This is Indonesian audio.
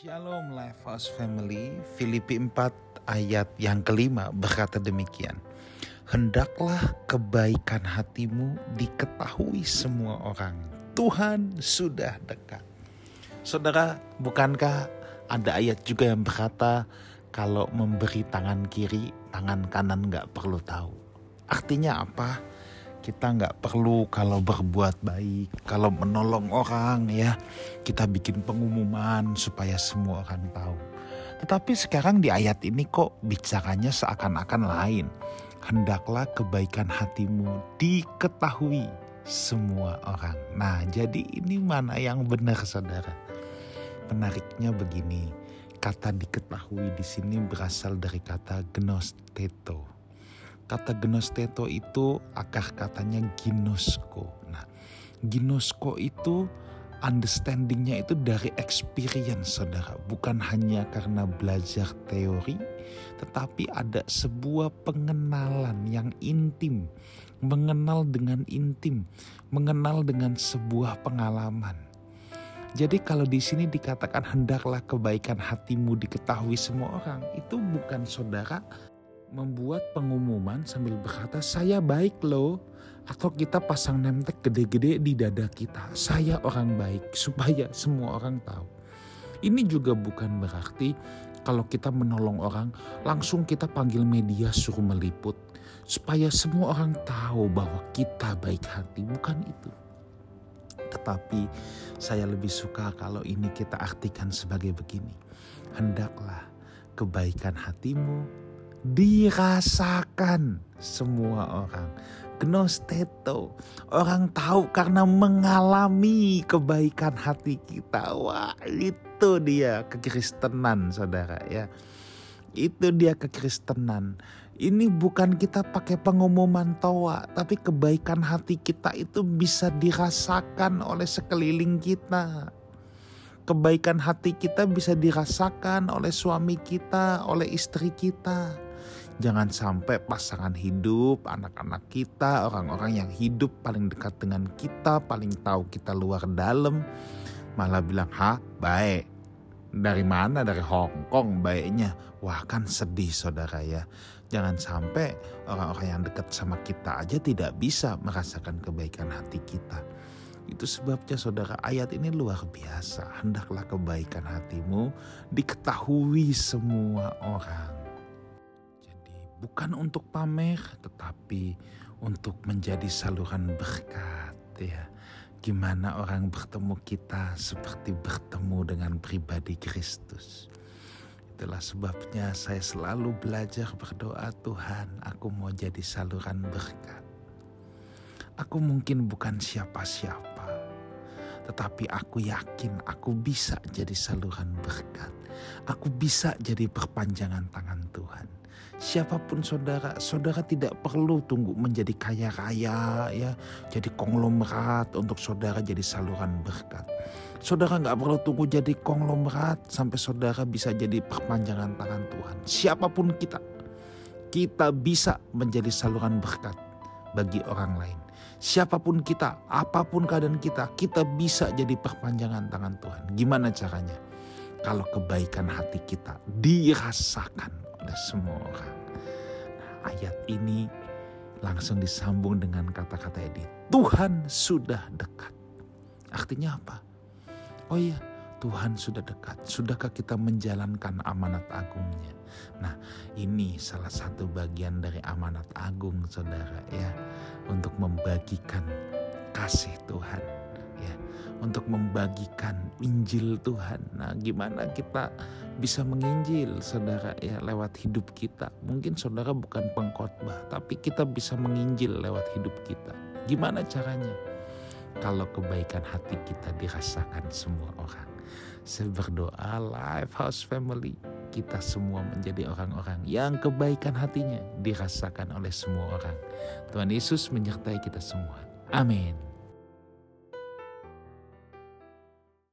Shalom Lifehouse Family, Filipi 4 ayat yang kelima berkata demikian. Hendaklah kebaikan hatimu diketahui semua orang. Tuhan sudah dekat. Saudara, bukankah ada ayat juga yang berkata kalau memberi tangan kiri, tangan kanan nggak perlu tahu. Artinya apa? Kita nggak perlu kalau berbuat baik, kalau menolong orang ya, kita bikin pengumuman supaya semua orang tahu. Tetapi sekarang di ayat ini kok bicaranya seakan-akan lain. Hendaklah kebaikan hatimu diketahui semua orang. Nah, jadi ini mana yang benar saudara? Menariknya begini, kata diketahui di sini berasal dari kata gnosteto Kata genosteto itu akar katanya ginosko. Nah, ginosko itu understandingnya itu dari experience saudara. Bukan hanya karena belajar teori, tetapi ada sebuah pengenalan yang intim. Mengenal dengan intim, mengenal dengan sebuah pengalaman. Jadi kalau di sini dikatakan hendaklah kebaikan hatimu diketahui semua orang, itu bukan saudara membuat pengumuman sambil berkata saya baik loh. Atau kita pasang nemtek gede-gede di dada kita. Saya orang baik supaya semua orang tahu. Ini juga bukan berarti kalau kita menolong orang langsung kita panggil media suruh meliput. Supaya semua orang tahu bahwa kita baik hati. Bukan itu. Tetapi saya lebih suka kalau ini kita artikan sebagai begini. Hendaklah kebaikan hatimu dirasakan semua orang. Gnosteto, orang tahu karena mengalami kebaikan hati kita. Wah, itu dia kekristenan, saudara ya. Itu dia kekristenan. Ini bukan kita pakai pengumuman toa, tapi kebaikan hati kita itu bisa dirasakan oleh sekeliling kita kebaikan hati kita bisa dirasakan oleh suami kita, oleh istri kita. Jangan sampai pasangan hidup, anak-anak kita, orang-orang yang hidup paling dekat dengan kita, paling tahu kita luar dalam, malah bilang, "Ha, baik." Dari mana? Dari Hong Kong baiknya. Wah, kan sedih saudara ya. Jangan sampai orang-orang yang dekat sama kita aja tidak bisa merasakan kebaikan hati kita. Itu sebabnya saudara ayat ini luar biasa. Hendaklah kebaikan hatimu diketahui semua orang bukan untuk pamer tetapi untuk menjadi saluran berkat ya. Gimana orang bertemu kita seperti bertemu dengan pribadi Kristus. Itulah sebabnya saya selalu belajar berdoa Tuhan aku mau jadi saluran berkat. Aku mungkin bukan siapa-siapa. Tetapi aku yakin aku bisa jadi saluran berkat. Aku bisa jadi perpanjangan tangan Tuhan siapa pun saudara, saudara tidak perlu tunggu menjadi kaya raya ya, jadi konglomerat untuk saudara jadi saluran berkat. Saudara nggak perlu tunggu jadi konglomerat sampai saudara bisa jadi perpanjangan tangan Tuhan. Siapa pun kita, kita bisa menjadi saluran berkat bagi orang lain. Siapa pun kita, apa pun keadaan kita, kita bisa jadi perpanjangan tangan Tuhan. Gimana caranya? Kalau kebaikan hati kita dirasakan oleh semua orang. Nah, ayat ini langsung disambung dengan kata-kata ini. Tuhan sudah dekat. Artinya apa? Oh iya, Tuhan sudah dekat. Sudahkah kita menjalankan amanat agungnya? Nah, ini salah satu bagian dari amanat agung saudara ya. Untuk membagikan kasih Tuhan untuk membagikan Injil Tuhan. Nah, gimana kita bisa menginjil saudara ya lewat hidup kita. Mungkin saudara bukan pengkhotbah, tapi kita bisa menginjil lewat hidup kita. Gimana caranya? Kalau kebaikan hati kita dirasakan semua orang. Saya berdoa House Family kita semua menjadi orang-orang yang kebaikan hatinya dirasakan oleh semua orang. Tuhan Yesus menyertai kita semua. Amin.